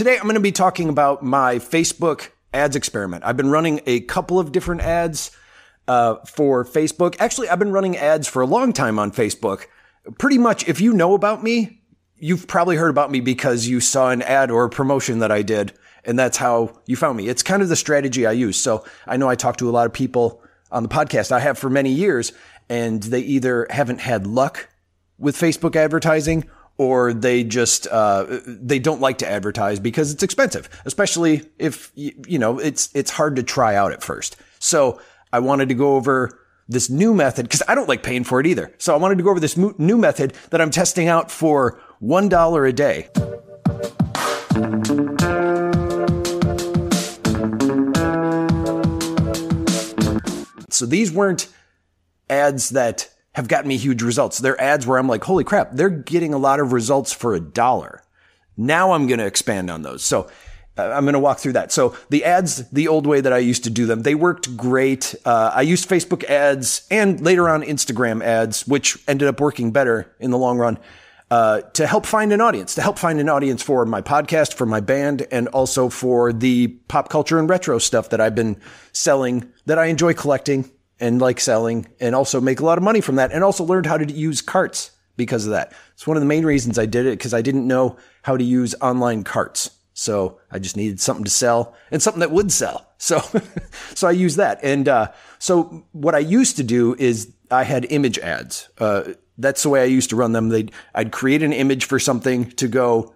today I'm going to be talking about my Facebook ads experiment. I've been running a couple of different ads uh, for Facebook. Actually, I've been running ads for a long time on Facebook. Pretty much, if you know about me, you've probably heard about me because you saw an ad or a promotion that I did, and that's how you found me. It's kind of the strategy I use. So I know I talk to a lot of people on the podcast. I have for many years, and they either haven't had luck with Facebook advertising or they just uh, they don't like to advertise because it's expensive, especially if you know it's it's hard to try out at first. So I wanted to go over this new method because I don't like paying for it either. So I wanted to go over this new method that I'm testing out for one dollar a day. So these weren't ads that have gotten me huge results. They're ads where I'm like, holy crap, they're getting a lot of results for a dollar. Now I'm going to expand on those. So uh, I'm going to walk through that. So the ads, the old way that I used to do them, they worked great. Uh, I used Facebook ads and later on Instagram ads, which ended up working better in the long run. Uh, to help find an audience, to help find an audience for my podcast, for my band, and also for the pop culture and retro stuff that I've been selling that I enjoy collecting and like selling and also make a lot of money from that and also learned how to use carts because of that. It's one of the main reasons I did it because I didn't know how to use online carts. So I just needed something to sell and something that would sell. So, so I used that. And, uh, so what I used to do is I had image ads. Uh, that's the way I used to run them. They'd, I'd create an image for something to go,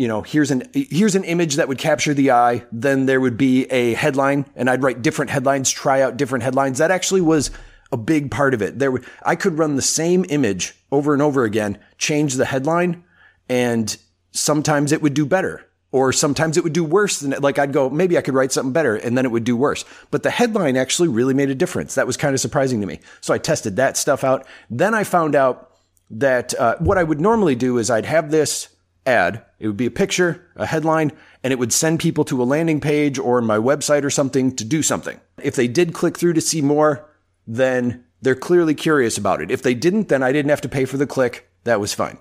you know, here's an here's an image that would capture the eye. Then there would be a headline, and I'd write different headlines, try out different headlines. That actually was a big part of it. There, I could run the same image over and over again, change the headline, and sometimes it would do better, or sometimes it would do worse than like I'd go, maybe I could write something better, and then it would do worse. But the headline actually really made a difference. That was kind of surprising to me. So I tested that stuff out. Then I found out that uh, what I would normally do is I'd have this ad. It would be a picture, a headline, and it would send people to a landing page or my website or something to do something. If they did click through to see more, then they're clearly curious about it. If they didn't, then I didn't have to pay for the click. That was fine.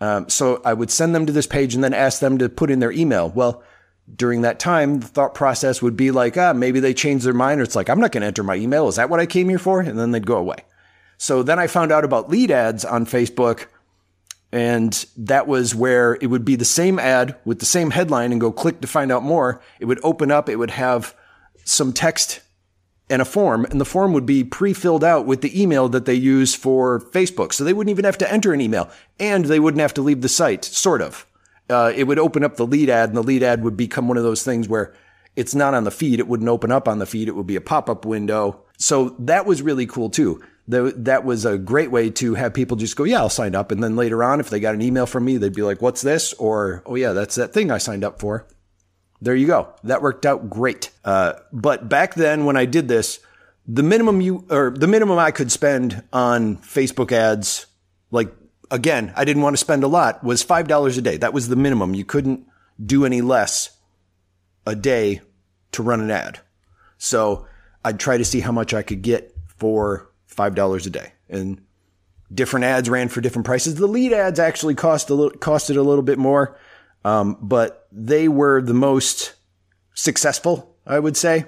Um, so I would send them to this page and then ask them to put in their email. Well, during that time, the thought process would be like, ah, maybe they changed their mind or it's like, I'm not going to enter my email. Is that what I came here for? And then they'd go away. So then I found out about lead ads on Facebook and that was where it would be the same ad with the same headline and go click to find out more. It would open up, it would have some text and a form, and the form would be pre filled out with the email that they use for Facebook. So they wouldn't even have to enter an email and they wouldn't have to leave the site, sort of. Uh, it would open up the lead ad, and the lead ad would become one of those things where it's not on the feed. It wouldn't open up on the feed. It would be a pop up window. So that was really cool too that was a great way to have people just go, yeah, I'll sign up. And then later on, if they got an email from me, they'd be like, what's this? Or, oh yeah, that's that thing I signed up for. There you go. That worked out great. Uh, but back then when I did this, the minimum you, or the minimum I could spend on Facebook ads, like again, I didn't want to spend a lot was $5 a day. That was the minimum. You couldn't do any less a day to run an ad. So I'd try to see how much I could get for $5 a day. And different ads ran for different prices. The lead ads actually cost a little, costed a little bit more. Um, but they were the most successful, I would say.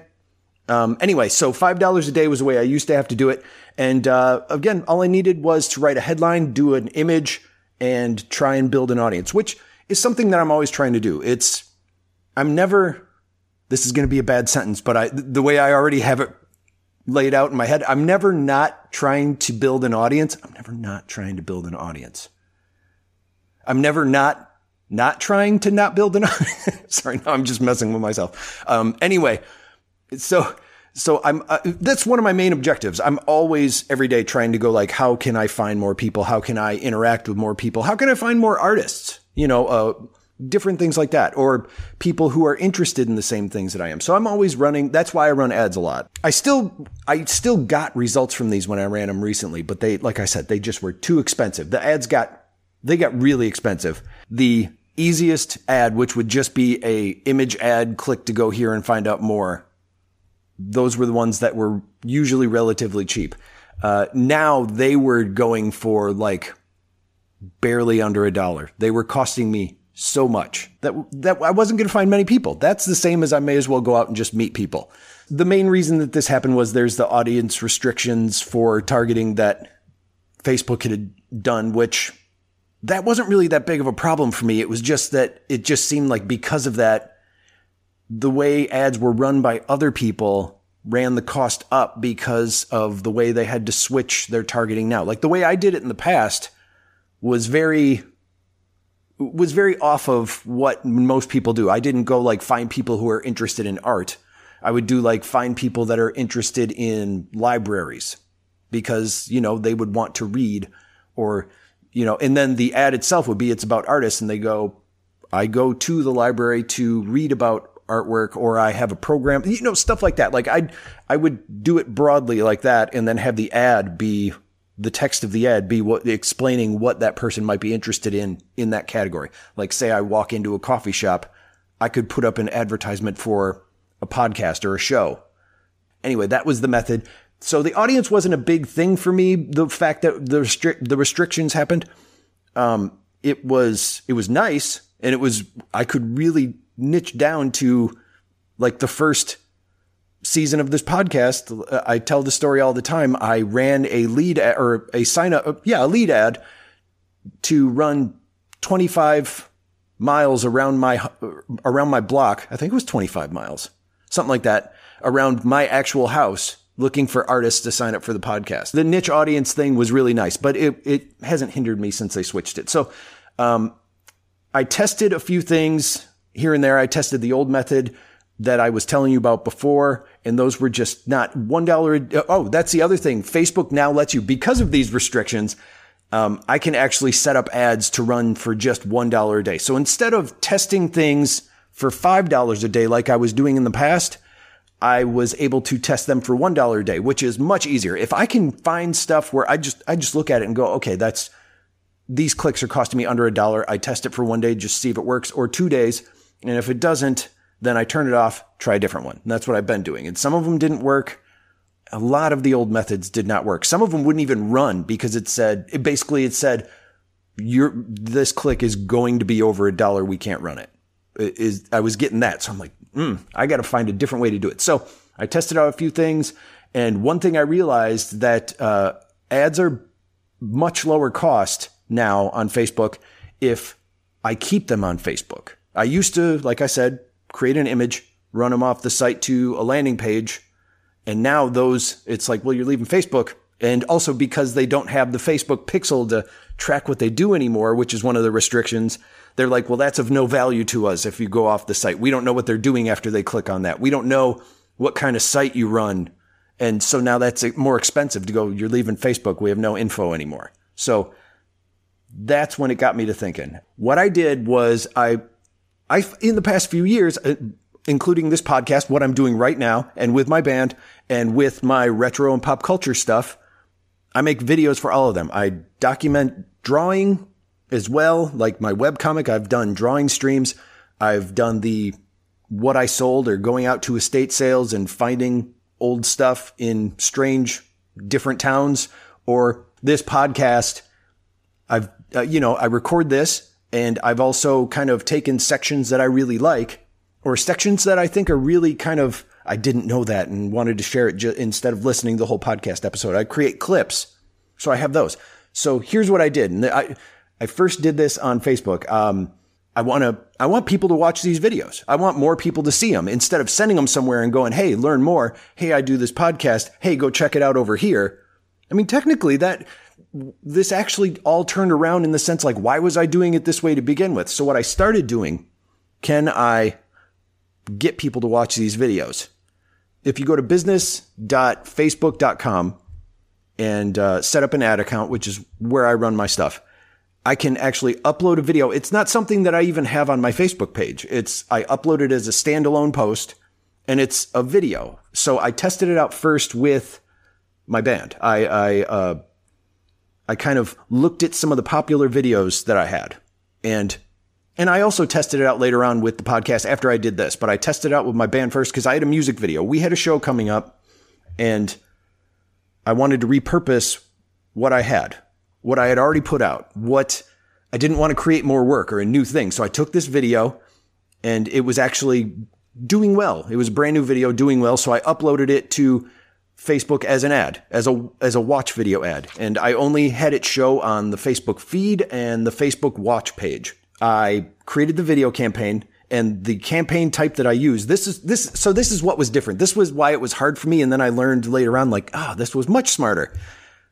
Um, anyway, so $5 a day was the way I used to have to do it. And, uh, again, all I needed was to write a headline, do an image and try and build an audience, which is something that I'm always trying to do. It's, I'm never, this is going to be a bad sentence, but I, the way I already have it laid out in my head. I'm never not trying to build an audience. I'm never not trying to build an audience. I'm never not not trying to not build an audience. Sorry, no, I'm just messing with myself. Um, anyway, so so I'm uh, that's one of my main objectives. I'm always every day trying to go like, how can I find more people? How can I interact with more people? How can I find more artists? You know, uh, different things like that, or people who are interested in the same things that I am. So I'm always running. That's why I run ads a lot. I still, I still got results from these when I ran them recently, but they, like I said, they just were too expensive. The ads got, they got really expensive. The easiest ad, which would just be a image ad, click to go here and find out more. Those were the ones that were usually relatively cheap. Uh, now they were going for like barely under a dollar. They were costing me so much that that I wasn't going to find many people. That's the same as I may as well go out and just meet people. The main reason that this happened was there's the audience restrictions for targeting that Facebook had done, which that wasn't really that big of a problem for me. It was just that it just seemed like because of that, the way ads were run by other people ran the cost up because of the way they had to switch their targeting now. Like the way I did it in the past was very was very off of what most people do. I didn't go like find people who are interested in art. I would do like find people that are interested in libraries because, you know, they would want to read or you know, and then the ad itself would be it's about artists and they go, I go to the library to read about artwork or I have a program, you know, stuff like that. Like I, I would do it broadly like that and then have the ad be the text of the ad be what explaining what that person might be interested in in that category. Like say I walk into a coffee shop, I could put up an advertisement for a podcast or a show. Anyway, that was the method. So the audience wasn't a big thing for me. The fact that the restric- the restrictions happened, um, it was it was nice, and it was I could really niche down to like the first season of this podcast. Uh, I tell the story all the time. I ran a lead ad, or a sign up, uh, yeah, a lead ad to run twenty five miles around my uh, around my block. I think it was twenty five miles, something like that, around my actual house looking for artists to sign up for the podcast. The niche audience thing was really nice, but it, it hasn't hindered me since they switched it. So, um, I tested a few things here and there. I tested the old method that I was telling you about before, and those were just not one dollar. Oh, that's the other thing. Facebook now lets you, because of these restrictions, um, I can actually set up ads to run for just one dollar a day. So instead of testing things for five dollars a day like I was doing in the past, I was able to test them for $1 a day, which is much easier. If I can find stuff where I just, I just look at it and go, okay, that's, these clicks are costing me under a dollar. I test it for one day, just see if it works or two days. And if it doesn't, then I turn it off, try a different one. And that's what I've been doing. And some of them didn't work. A lot of the old methods did not work. Some of them wouldn't even run because it said, it basically, it said, your, this click is going to be over a dollar. We can't run it. it is, I was getting that. So I'm like, mm, I got to find a different way to do it. So I tested out a few things. And one thing I realized that uh, ads are much lower cost now on Facebook if I keep them on Facebook. I used to, like I said, create an image, run them off the site to a landing page. And now those, it's like, well, you're leaving Facebook. And also because they don't have the Facebook pixel to track what they do anymore, which is one of the restrictions, they're like, well, that's of no value to us if you go off the site. We don't know what they're doing after they click on that. We don't know what kind of site you run. And so now that's uh, more expensive to go, you're leaving Facebook. We have no info anymore. So that's when it got me to thinking. What I did was I, I, in the past few years, uh, including this podcast, what I'm doing right now, and with my band and with my retro and pop culture stuff, I make videos for all of them. I document drawing, as well. Like my web comic, I've done drawing streams. I've done the what I sold or going out to estate sales and finding old stuff in strange different towns or this podcast. I've, uh, you know, I record this and I've also kind of taken sections that I really like or sections that I think are really kind of, I didn't know that and wanted to share it ju- instead of listening to the whole podcast episode. I create clips. So I have those. So here's what I did. And I, I first did this on Facebook. Um, I want to, I want people to watch these videos. I want more people to see them instead of sending them somewhere and going, Hey, learn more. Hey, I do this podcast. Hey, go check it out over here. I mean, technically that, this actually all turned around in the sense like, why was I doing it this way to begin with? So what I started doing, can I get people to watch these videos? If you go to business.facebook.com and uh, set up an ad account, which is where I run my stuff, I can actually upload a video. It's not something that I even have on my Facebook page. It's, I upload it as a standalone post and it's a video. So I tested it out first with my band. I, I, uh, I kind of looked at some of the popular videos that I had and and I also tested it out later on with the podcast after I did this, but I tested it out with my band first because I had a music video. We had a show coming up and I wanted to repurpose what I had what I had already put out, what I didn't want to create more work or a new thing. So I took this video and it was actually doing well. It was a brand new video doing well. So I uploaded it to Facebook as an ad, as a, as a watch video ad. And I only had it show on the Facebook feed and the Facebook watch page. I created the video campaign and the campaign type that I use. This is this. So this is what was different. This was why it was hard for me. And then I learned later on, like, ah, oh, this was much smarter.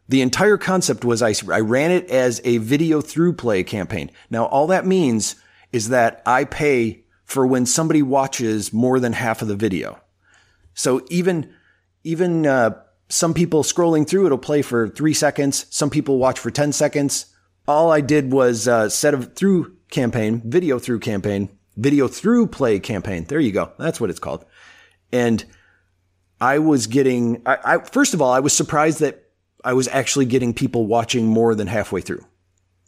The entire concept was I, I ran it as a video through play campaign. Now, all that means is that I pay for when somebody watches more than half of the video. So even, even, uh, some people scrolling through it'll play for three seconds. Some people watch for 10 seconds. All I did was, uh, set of through campaign, video through campaign, video through play campaign. There you go. That's what it's called. And I was getting, I, I first of all, I was surprised that I was actually getting people watching more than halfway through.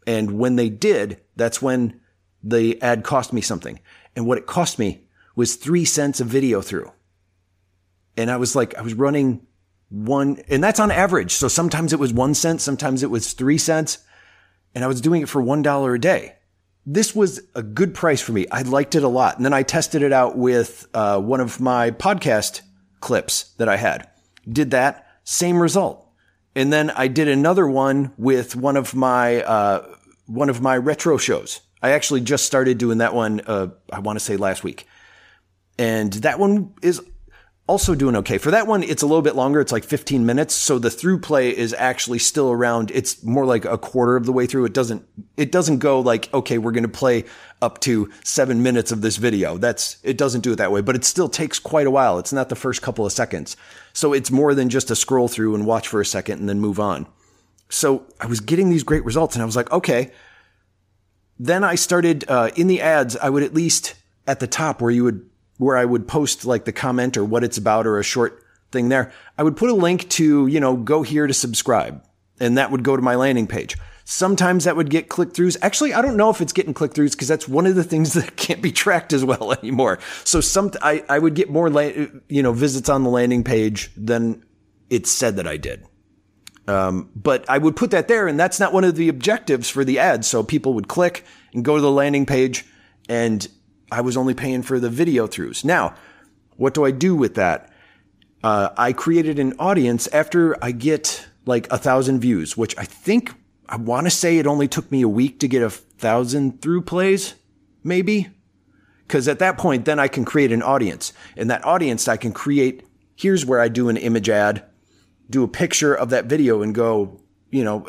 And when they did, that's when the ad cost me something. And what it cost me was three cents a video through. And I was like, I was running one, and that's on average. So sometimes it was one cent, sometimes it was three cents. And I was doing it for $1 a day. This was a good price for me. I liked it a lot. And then I tested it out with uh, one of my podcast clips that I had. Did that, same result. And then I did another one with one of my, uh, one of my retro shows. I actually just started doing that one, uh, I want to say last week. And that one is also doing okay. For that one, it's a little bit longer. It's like 15 minutes. So the through play is actually still around. It's more like a quarter of the way through. It doesn't, it doesn't go like, okay, we're going to play up to seven minutes of this video. That's, it doesn't do it that way, but it still takes quite a while. It's not the first couple of seconds. So it's more than just a scroll through and watch for a second and then move on. So I was getting these great results and I was like, okay. Then I started, uh, in the ads, I would at least at the top where you would where I would post like the comment or what it's about or a short thing there, I would put a link to, you know, go here to subscribe. And that would go to my landing page. Sometimes that would get click throughs. Actually, I don't know if it's getting click throughs because that's one of the things that can't be tracked as well anymore. So some, I, I would get more, la- you know, visits on the landing page than it said that I did. Um, but I would put that there and that's not one of the objectives for the ad. So people would click and go to the landing page and I was only paying for the video throughs. Now, what do I do with that? Uh, I created an audience after I get like a thousand views, which I think I want to say it only took me a week to get a thousand through plays, maybe. Cause at that point, then I can create an audience and that audience I can create. Here's where I do an image ad, do a picture of that video and go, you know,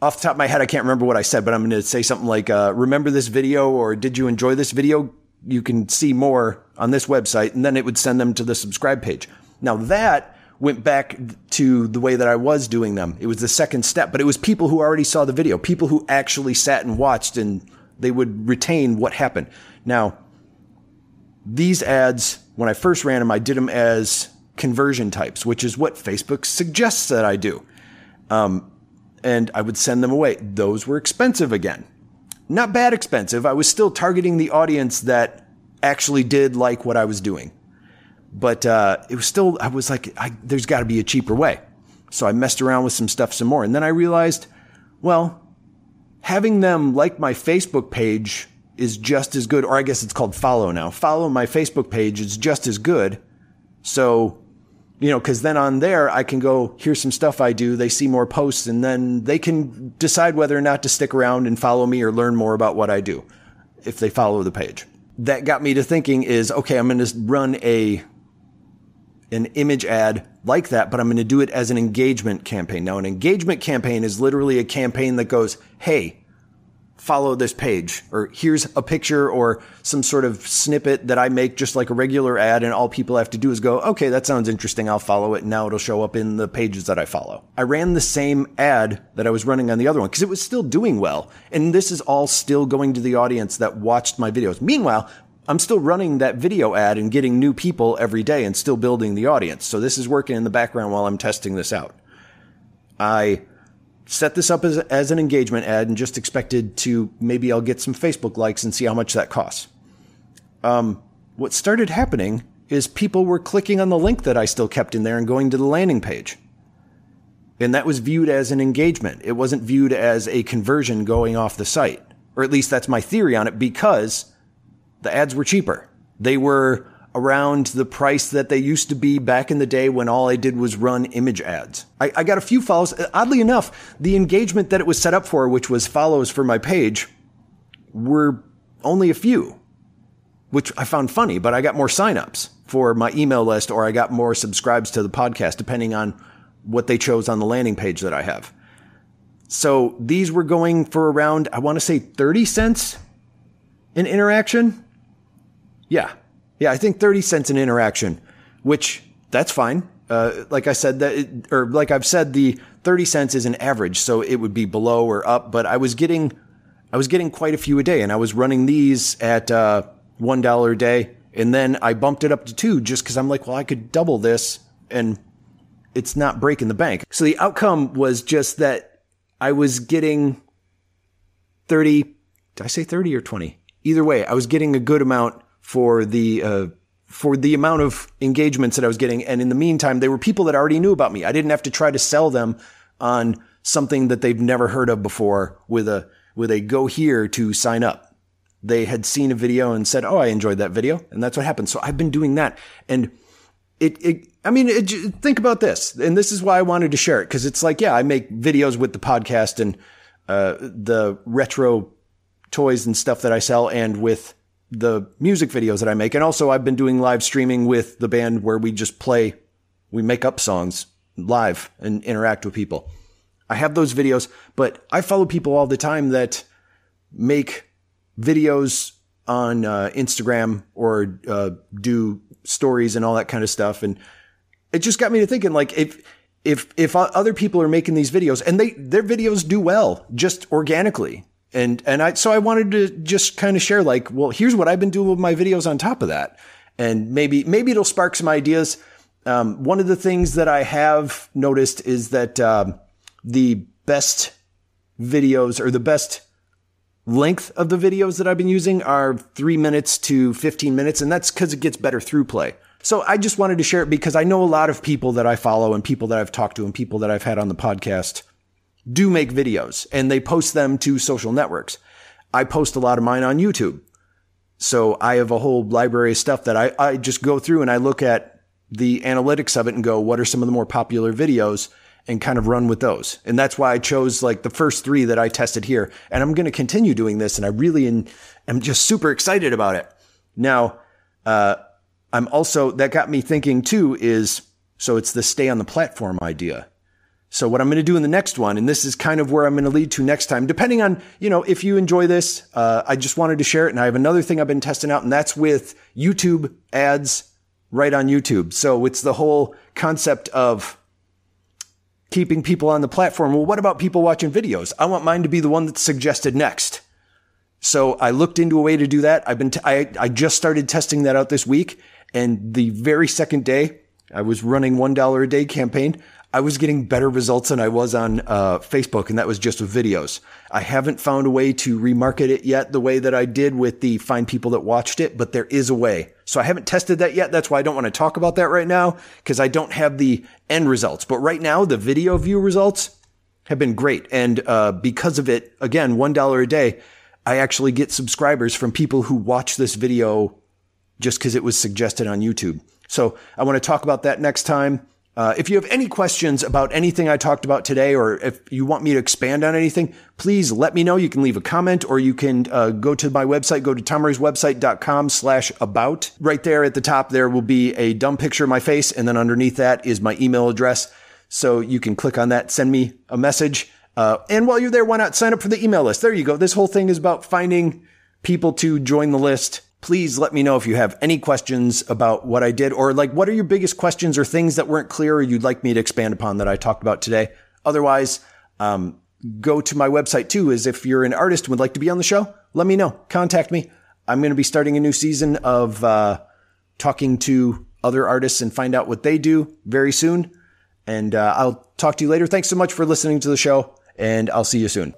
off the top of my head, I can't remember what I said, but I'm going to say something like, uh, remember this video or did you enjoy this video? You can see more on this website. And then it would send them to the subscribe page. Now that went back to the way that I was doing them. It was the second step, but it was people who already saw the video, people who actually sat and watched and they would retain what happened. Now, these ads, when I first ran them, I did them as conversion types, which is what Facebook suggests that I do. Um, and I would send them away. Those were expensive again not bad expensive. I was still targeting the audience that actually did like what I was doing. But uh, it was still, I was like, I, there's got to be a cheaper way. So I messed around with some stuff some more. And then I realized, well, having them like my Facebook page is just as good, or I guess it's called follow now. Follow my Facebook page is just as good. So you know, cause then on there, I can go, here's some stuff I do. They see more posts and then they can decide whether or not to stick around and follow me or learn more about what I do if they follow the page. That got me to thinking is, okay, I'm going to run a, an image ad like that, but I'm going to do it as an engagement campaign. Now, an engagement campaign is literally a campaign that goes, Hey, follow this page or here's a picture or some sort of snippet that I make just like a regular ad and all people have to do is go, okay, that sounds interesting. I'll follow it. And now it'll show up in the pages that I follow. I ran the same ad that I was running on the other one because it was still doing well. And this is all still going to the audience that watched my videos. Meanwhile, I'm still running that video ad and getting new people every day and still building the audience. So this is working in the background while I'm testing this out. I set this up as, as an engagement ad and just expected to maybe I'll get some Facebook likes and see how much that costs. Um, what started happening is people were clicking on the link that I still kept in there and going to the landing page. And that was viewed as an engagement. It wasn't viewed as a conversion going off the site. or at least that's my theory on it because the ads were cheaper. They were around the price that they used to be back in the day when all I did was run image ads. I, I, got a few follows. Oddly enough, the engagement that it was set up for, which was follows for my page, were only a few, which I found funny, but I got more signups for my email list or I got more subscribes to the podcast, depending on what they chose on the landing page that I have. So these were going for around, I want to say 30 cents an interaction. Yeah, yeah, I think 30 cents an interaction, which that's fine. Uh, like I said, that, it, or like I've said, the 30 cents is an average, so it would be below or up, but I was getting, I was getting quite a few a day and I was running these at, uh, $1 a day. And then I bumped it up to two just cause I'm like, well, I could double this and it's not breaking the bank. So the outcome was just that I was getting 30, did I say 30 or 20? Either way, I was getting a good amount for the uh, for the amount of engagements that I was getting. And in the meantime, they were people that already knew about me. I didn't have to try to sell them on something that they've never heard of before with a with a go here to sign up. They had seen a video and said, "Oh, I enjoyed that video," and that's what happened. So I've been doing that, and it, it I mean, it, think about this, and this is why I wanted to share it because it's like, yeah, I make videos with the podcast and uh, the retro toys and stuff that I sell, and with the music videos that I make. And also I've been doing live streaming with the band where we just play, we make up songs live and interact with people. I have those videos, but I follow people all the time that make videos on uh, Instagram or uh, do stories and all that kind of stuff. And it just got me to thinking, like, if if if other people are making these videos and they their videos do well just organically, and, and I, so I wanted to just kind of share like, well, here's what I've been doing with my videos on top of that. And maybe, maybe it'll spark some ideas. Um, one of the things that I have noticed is that, um, the best videos or the best length of the videos that I've been using are three minutes to 15 minutes. And that's because it gets better through play. So I just wanted to share it because I know a lot of people that I follow and people that I've talked to and people that I've had on the podcast do make videos and they post them to social networks. I post a lot of mine on YouTube. So I have a whole library of stuff that I, I just go through and I look at the analytics of it and go, what are some of the more popular videos and kind of run with those. And that's why I chose like the first three that I tested here. And I'm going to continue doing this. And I really am just super excited about it. Now, uh, I'm also, that got me thinking too is, so it's the stay on the platform idea. So what I'm going to do in the next one, and this is kind of where I'm going to lead to next time, depending on, you know, if you enjoy this, uh, I just wanted to share it. And I have another thing I've been testing out, and that's with YouTube ads right on YouTube. So it's the whole concept of keeping people on the platform. Well, what about people watching videos? I want mine to be the one that's suggested next. So I looked into a way to do that. I've been, t- I, I just started testing that out this week. And the very second day, I was running $1 a day campaign. I was getting better results than I was on uh, Facebook, and that was just with videos. I haven't found a way to remarket it yet the way that I did with the find people that watched it, but there is a way. So I haven't tested that yet. That's why I don't want to talk about that right now because I don't have the end results. But right now, the video view results have been great. And uh, because of it, again, $1 a day, I actually get subscribers from people who watch this video just because it was suggested on YouTube. So I want to talk about that next time. Uh, if you have any questions about anything I talked about today, or if you want me to expand on anything, please let me know. You can leave a comment or you can uh, go to my website, go to tomrayswebsite.com slash about. Right there at the top, there will be a dumb picture of my face. And then underneath that is my email address. So you can click on that, send me a message. Uh, and while you're there, why not sign up for the email list? There you go. This whole thing is about finding people to join the list please let me know if you have any questions about what I did or like what are your biggest questions or things that weren't clear or you'd like me to expand upon that I talked about today. Otherwise, um, go to my website too. Is if you're an artist and would like to be on the show, let me know. Contact me. I'm going to be starting a new season of uh, talking to other artists and find out what they do very soon. And uh, I'll talk to you later. Thanks so much for listening to the show, and I'll see you soon.